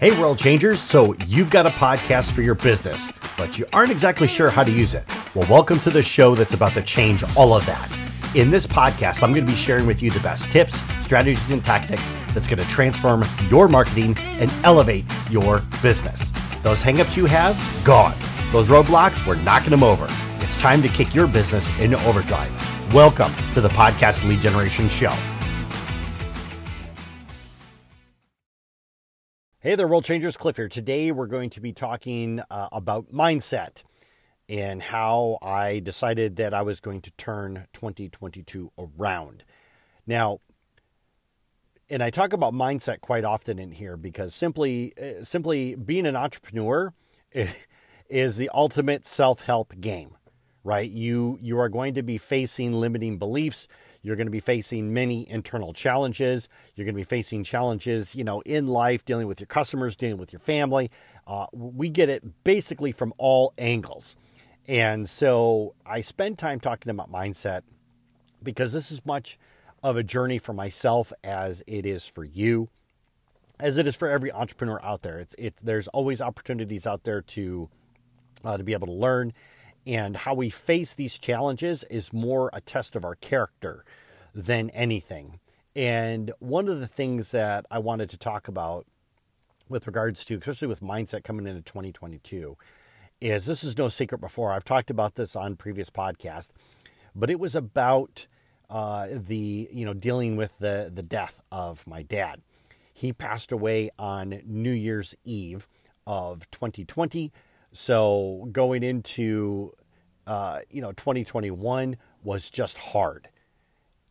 Hey, world changers. So, you've got a podcast for your business, but you aren't exactly sure how to use it. Well, welcome to the show that's about to change all of that. In this podcast, I'm going to be sharing with you the best tips, strategies, and tactics that's going to transform your marketing and elevate your business. Those hangups you have, gone. Those roadblocks, we're knocking them over. It's time to kick your business into overdrive. Welcome to the Podcast Lead Generation Show. Hey there, World Changers. Cliff here. Today we're going to be talking uh, about mindset and how I decided that I was going to turn 2022 around. Now, and I talk about mindset quite often in here because simply, uh, simply being an entrepreneur is the ultimate self-help game, right? You you are going to be facing limiting beliefs you're going to be facing many internal challenges. You're going to be facing challenges, you know, in life, dealing with your customers, dealing with your family. Uh, we get it basically from all angles. And so I spend time talking about mindset because this is much of a journey for myself as it is for you, as it is for every entrepreneur out there. It's, it's there's always opportunities out there to uh, to be able to learn and how we face these challenges is more a test of our character than anything. And one of the things that I wanted to talk about with regards to, especially with mindset coming into 2022, is this is no secret before. I've talked about this on previous podcasts, but it was about uh, the, you know, dealing with the, the death of my dad. He passed away on New Year's Eve of 2020. So going into uh, you know 2021 was just hard,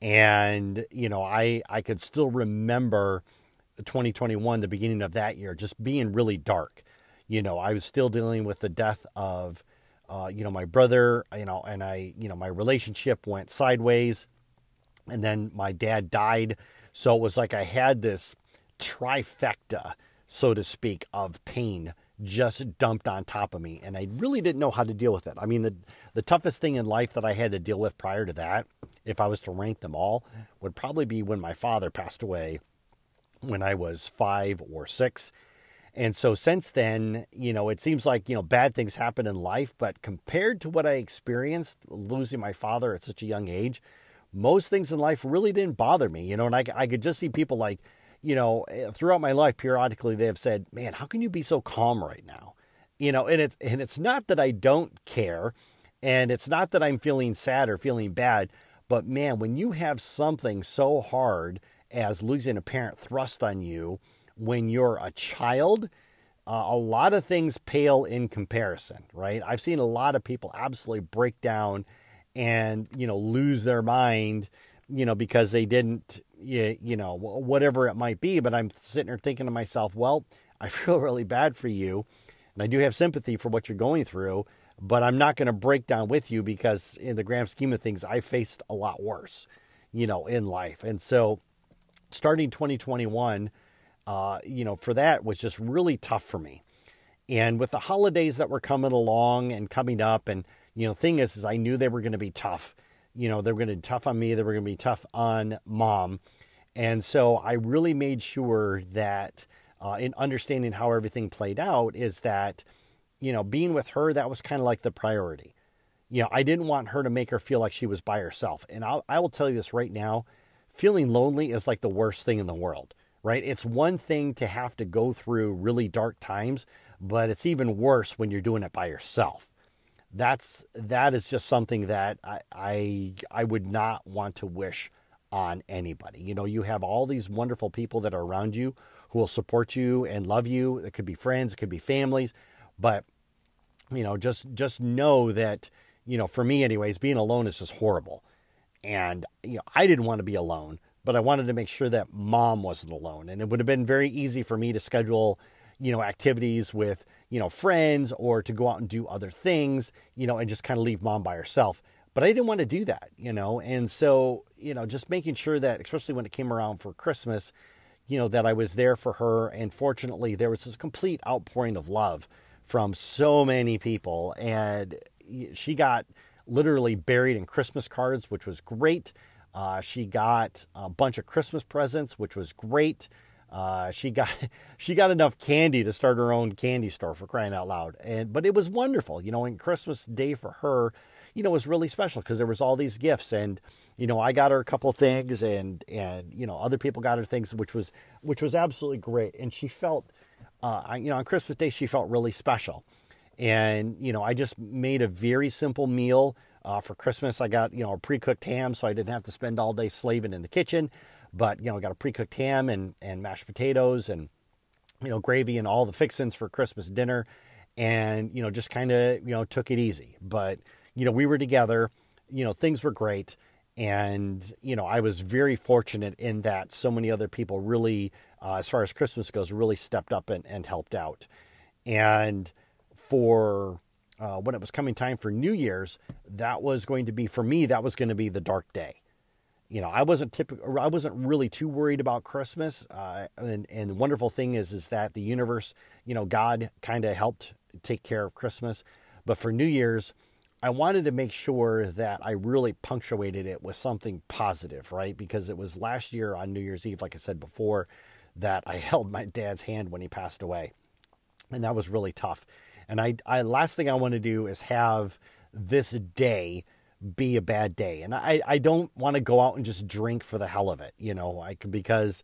and you know I I could still remember 2021, the beginning of that year, just being really dark. You know I was still dealing with the death of uh, you know my brother. You know and I you know my relationship went sideways, and then my dad died. So it was like I had this trifecta, so to speak, of pain just dumped on top of me and I really didn't know how to deal with it. I mean the the toughest thing in life that I had to deal with prior to that, if I was to rank them all, would probably be when my father passed away when I was 5 or 6. And so since then, you know, it seems like, you know, bad things happen in life, but compared to what I experienced losing my father at such a young age, most things in life really didn't bother me, you know, and I, I could just see people like you know, eh, throughout my life, periodically they have said, "Man, how can you be so calm right now?" You know, and it's and it's not that I don't care, and it's not that I'm feeling sad or feeling bad, but man, when you have something so hard as losing a parent thrust on you when you're a child, uh, a lot of things pale in comparison, right? I've seen a lot of people absolutely break down and you know lose their mind you know, because they didn't, you, you know, whatever it might be. But I'm sitting there thinking to myself, well, I feel really bad for you. And I do have sympathy for what you're going through, but I'm not going to break down with you because, in the grand scheme of things, I faced a lot worse, you know, in life. And so, starting 2021, uh, you know, for that was just really tough for me. And with the holidays that were coming along and coming up, and, you know, thing is, is I knew they were going to be tough you know, they were going to be tough on me, they were going to be tough on mom. And so I really made sure that uh, in understanding how everything played out is that, you know, being with her, that was kind of like the priority. You know, I didn't want her to make her feel like she was by herself. And I'll, I will tell you this right now feeling lonely is like the worst thing in the world, right? It's one thing to have to go through really dark times, but it's even worse when you're doing it by yourself that's that is just something that I, I I would not want to wish on anybody. You know, you have all these wonderful people that are around you who will support you and love you. It could be friends, it could be families, but you know, just just know that you know, for me anyways, being alone is just horrible. And you know, I didn't want to be alone, but I wanted to make sure that mom wasn't alone. And it would have been very easy for me to schedule, you know, activities with you know, friends or to go out and do other things, you know, and just kind of leave mom by herself. But I didn't want to do that, you know, and so, you know, just making sure that, especially when it came around for Christmas, you know, that I was there for her. And fortunately, there was this complete outpouring of love from so many people. And she got literally buried in Christmas cards, which was great. Uh, she got a bunch of Christmas presents, which was great. Uh, she got she got enough candy to start her own candy store for crying out loud. And but it was wonderful, you know. And Christmas Day for her, you know, was really special because there was all these gifts, and you know, I got her a couple things, and and you know, other people got her things, which was which was absolutely great. And she felt, uh, you know, on Christmas Day she felt really special. And you know, I just made a very simple meal. Uh, for Christmas, I got you know a pre-cooked ham, so I didn't have to spend all day slaving in the kitchen. But you know, got a pre-cooked ham and and mashed potatoes and you know gravy and all the fixins for Christmas dinner, and you know just kind of you know took it easy. But you know we were together, you know things were great, and you know I was very fortunate in that so many other people really, uh, as far as Christmas goes, really stepped up and, and helped out, and for uh, when it was coming time for New Year's, that was going to be for me. That was going to be the dark day you know, I wasn't typical. I wasn't really too worried about Christmas. Uh, and and the wonderful thing is, is that the universe, you know, God kind of helped take care of Christmas. But for New Year's, I wanted to make sure that I really punctuated it with something positive, right? Because it was last year on New Year's Eve, like I said before, that I held my dad's hand when he passed away, and that was really tough. And I, I last thing I want to do is have this day be a bad day. And I, I don't want to go out and just drink for the hell of it, you know, I, because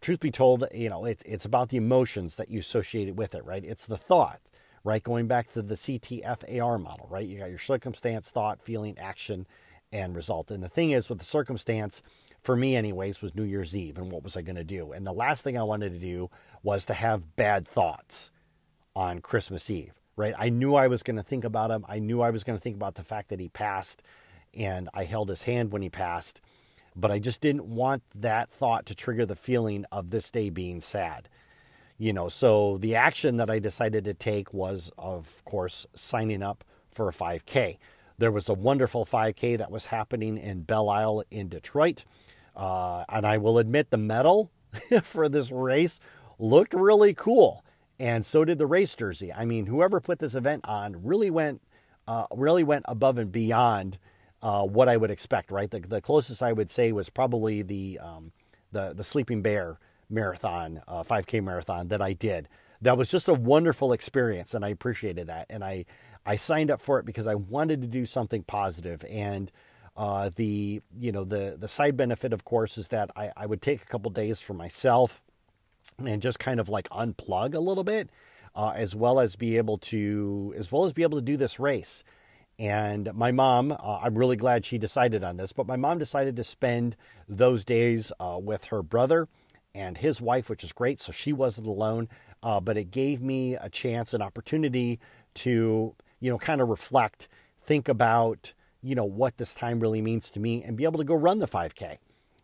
truth be told, you know, it's it's about the emotions that you associate with it, right? It's the thought, right? Going back to the CTFAR model, right? You got your circumstance, thought, feeling, action, and result. And the thing is, with the circumstance, for me, anyways, was New Year's Eve. And what was I going to do? And the last thing I wanted to do was to have bad thoughts on Christmas Eve right? I knew I was going to think about him. I knew I was going to think about the fact that he passed and I held his hand when he passed. But I just didn't want that thought to trigger the feeling of this day being sad. You know, so the action that I decided to take was, of course, signing up for a 5K. There was a wonderful 5K that was happening in Belle Isle in Detroit. Uh, and I will admit the medal for this race looked really cool and so did the race jersey. I mean, whoever put this event on really went uh, really went above and beyond uh, what I would expect. Right, the, the closest I would say was probably the um, the the Sleeping Bear marathon, uh, 5K marathon that I did. That was just a wonderful experience, and I appreciated that. And I I signed up for it because I wanted to do something positive and. Uh, the you know the the side benefit, of course, is that I, I would take a couple days for myself and just kind of like unplug a little bit, uh, as well as be able to as well as be able to do this race. And my mom, uh, I'm really glad she decided on this, but my mom decided to spend those days uh, with her brother and his wife, which is great. So she wasn't alone, uh, but it gave me a chance, an opportunity to, you know, kind of reflect, think about, you know, what this time really means to me and be able to go run the 5K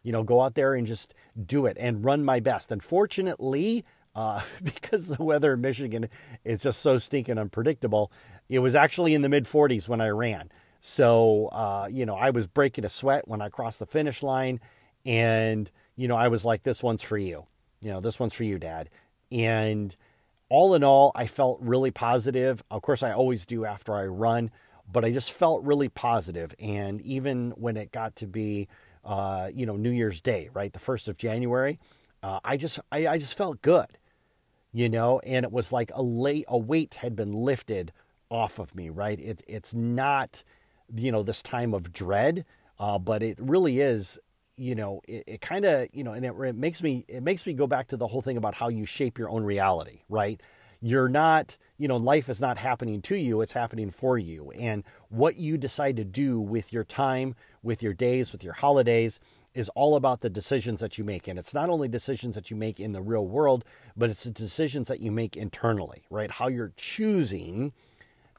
you know, go out there and just do it and run my best. Unfortunately, uh, because the weather in Michigan is just so stinking unpredictable, it was actually in the mid 40s when I ran. So, uh, you know, I was breaking a sweat when I crossed the finish line. And, you know, I was like, this one's for you. You know, this one's for you, Dad. And all in all, I felt really positive. Of course, I always do after I run, but I just felt really positive. And even when it got to be, uh, you know, New Year's Day, right, the first of January, uh, I just I, I just felt good, you know, and it was like a late a weight had been lifted off of me, right? It it's not, you know, this time of dread, uh, but it really is you know it, it kind of you know and it, it, makes me it makes me go back to the whole thing about how you shape your own reality right you're not you know life is not happening to you it's happening for you and what you decide to do with your time with your days, with your holidays, is all about the decisions that you make. And it's not only decisions that you make in the real world, but it's the decisions that you make internally, right? How you're choosing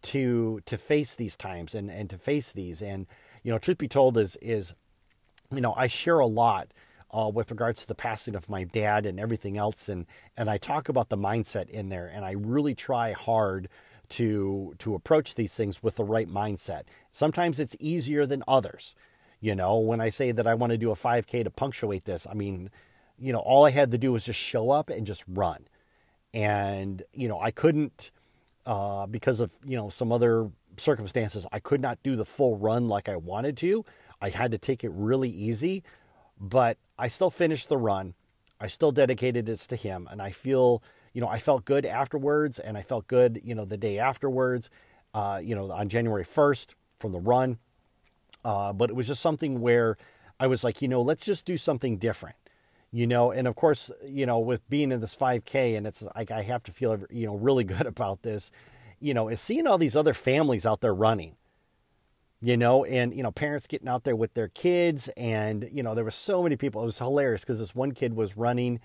to to face these times and, and to face these. And, you know, truth be told is is, you know, I share a lot uh, with regards to the passing of my dad and everything else. And and I talk about the mindset in there and I really try hard to to approach these things with the right mindset. Sometimes it's easier than others. You know, when I say that I want to do a 5K to punctuate this, I mean, you know, all I had to do was just show up and just run. And, you know, I couldn't, uh, because of, you know, some other circumstances, I could not do the full run like I wanted to. I had to take it really easy, but I still finished the run. I still dedicated this to him. And I feel, you know, I felt good afterwards and I felt good, you know, the day afterwards, uh, you know, on January 1st from the run. Uh, but it was just something where I was like, you know, let's just do something different, you know. And of course, you know, with being in this 5K, and it's like I have to feel, you know, really good about this, you know, is seeing all these other families out there running, you know, and you know, parents getting out there with their kids, and you know, there was so many people. It was hilarious because this one kid was running.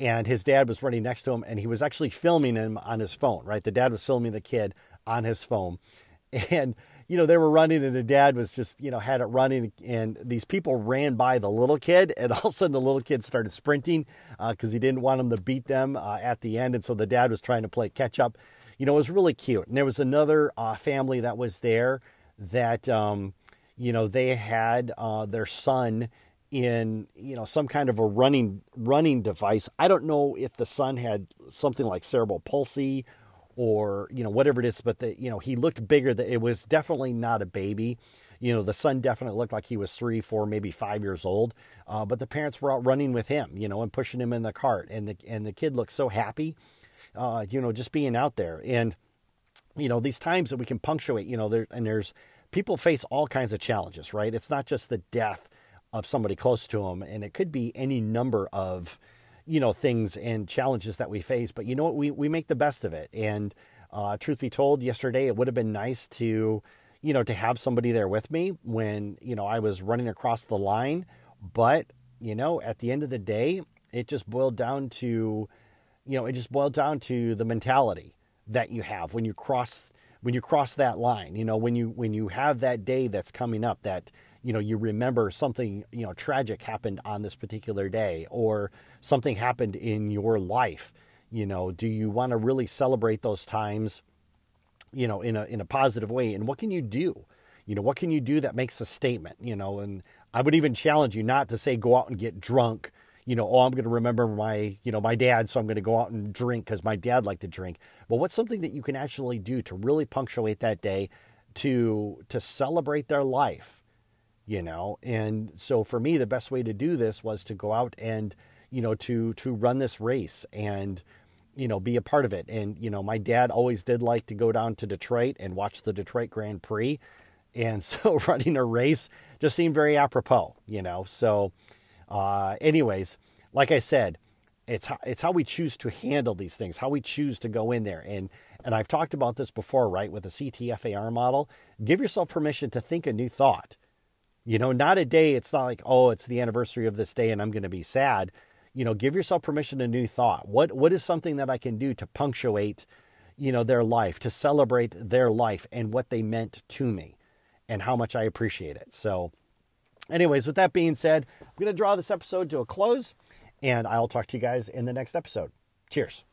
And his dad was running next to him, and he was actually filming him on his phone. Right, the dad was filming the kid on his phone, and you know, they were running and the dad was just, you know, had it running and these people ran by the little kid and all of a sudden the little kid started sprinting because uh, he didn't want them to beat them uh, at the end. And so the dad was trying to play catch up. You know, it was really cute. And there was another uh, family that was there that, um, you know, they had uh, their son in you know some kind of a running running device. I don't know if the son had something like cerebral palsy or you know whatever it is but you know he looked bigger that it was definitely not a baby you know the son definitely looked like he was three four maybe five years old uh, but the parents were out running with him you know and pushing him in the cart and the and the kid looked so happy uh, you know just being out there and you know these times that we can punctuate you know there and there's people face all kinds of challenges right? It's not just the death of somebody close to them and it could be any number of you know things and challenges that we face but you know what? We we make the best of it. And uh, truth be told yesterday it would have been nice to you know to have somebody there with me when you know I was running across the line but you know at the end of the day it just boiled down to you know it just boiled down to the mentality that you have when you cross when you cross that line you know when you when you have that day that's coming up that you know you remember something you know tragic happened on this particular day or something happened in your life you know do you want to really celebrate those times you know in a in a positive way? And what can you do? You know what can you do that makes a statement you know? And i would even challenge you not to say go out and get drunk you know oh i'm going to remember my you know my dad so i'm going to go out and drink because my dad liked to drink. But what's something that you can actually do to really punctuate that day to to celebrate their life you know? And so for me the best way to do this was to go out and you know to to run this race and you know be a part of it. And you know my dad always did like to go down to Detroit and watch the Detroit Grand Prix. And so running a race just seemed very apropos you know? So uh anyways like I said it's how, it's how we choose to handle these things how we choose to go in there and and I've talked about this before right with the CTFAR model give yourself permission to think a new thought you know, not a day, it's not like, oh, it's the anniversary of this day and I'm going to be sad. You know, give yourself permission to new thought. What what is something that I can do to punctuate, you know, their life, to celebrate their life and what they meant to me and how much I appreciate it. So anyways, with that being said, I'm going to draw this episode to a close and I'll talk to you guys in the next episode. Cheers.